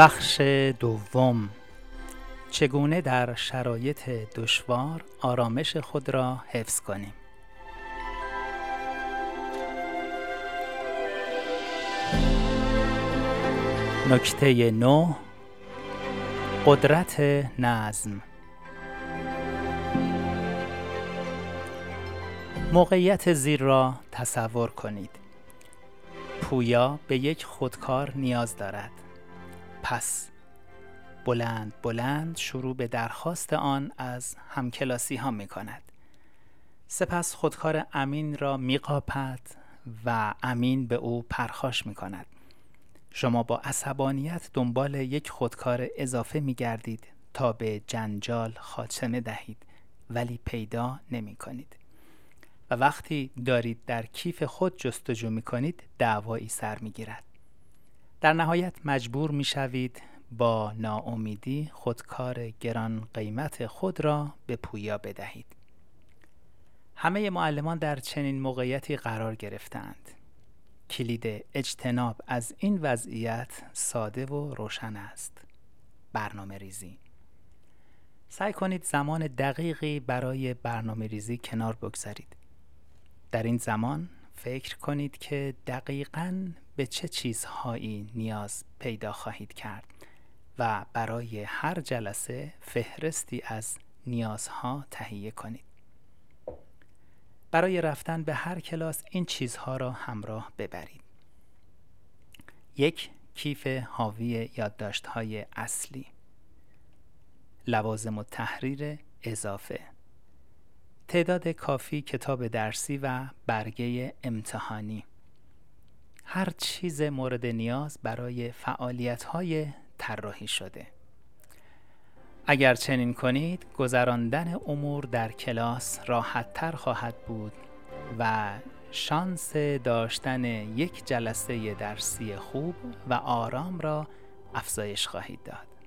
بخش دوم. چگونه در شرایط دشوار آرامش خود را حفظ کنیم؟ نکته نو. قدرت نظم. موقعیت زیر را تصور کنید. پویا به یک خودکار نیاز دارد. پس. بلند بلند شروع به درخواست آن از همکلاسی ها می کند سپس خودکار امین را می قاپد و امین به او پرخاش می کند شما با عصبانیت دنبال یک خودکار اضافه می گردید تا به جنجال خاتمه دهید ولی پیدا نمی کنید و وقتی دارید در کیف خود جستجو می کنید دعوایی سر می گیرد. در نهایت مجبور می شوید با ناامیدی خودکار گران قیمت خود را به پویا بدهید. همه معلمان در چنین موقعیتی قرار گرفتند. کلید اجتناب از این وضعیت ساده و روشن است. برنامه ریزی سعی کنید زمان دقیقی برای برنامه ریزی کنار بگذارید. در این زمان فکر کنید که دقیقا به چه چیزهایی نیاز پیدا خواهید کرد و برای هر جلسه فهرستی از نیازها تهیه کنید. برای رفتن به هر کلاس این چیزها را همراه ببرید. یک کیف حاوی یادداشت‌های اصلی لوازم و تحریر اضافه تعداد کافی کتاب درسی و برگه امتحانی. هر چیز مورد نیاز برای فعالیت های طراحی شده. اگر چنین کنید گذراندن امور در کلاس راحت تر خواهد بود و شانس داشتن یک جلسه درسی خوب و آرام را افزایش خواهید داد.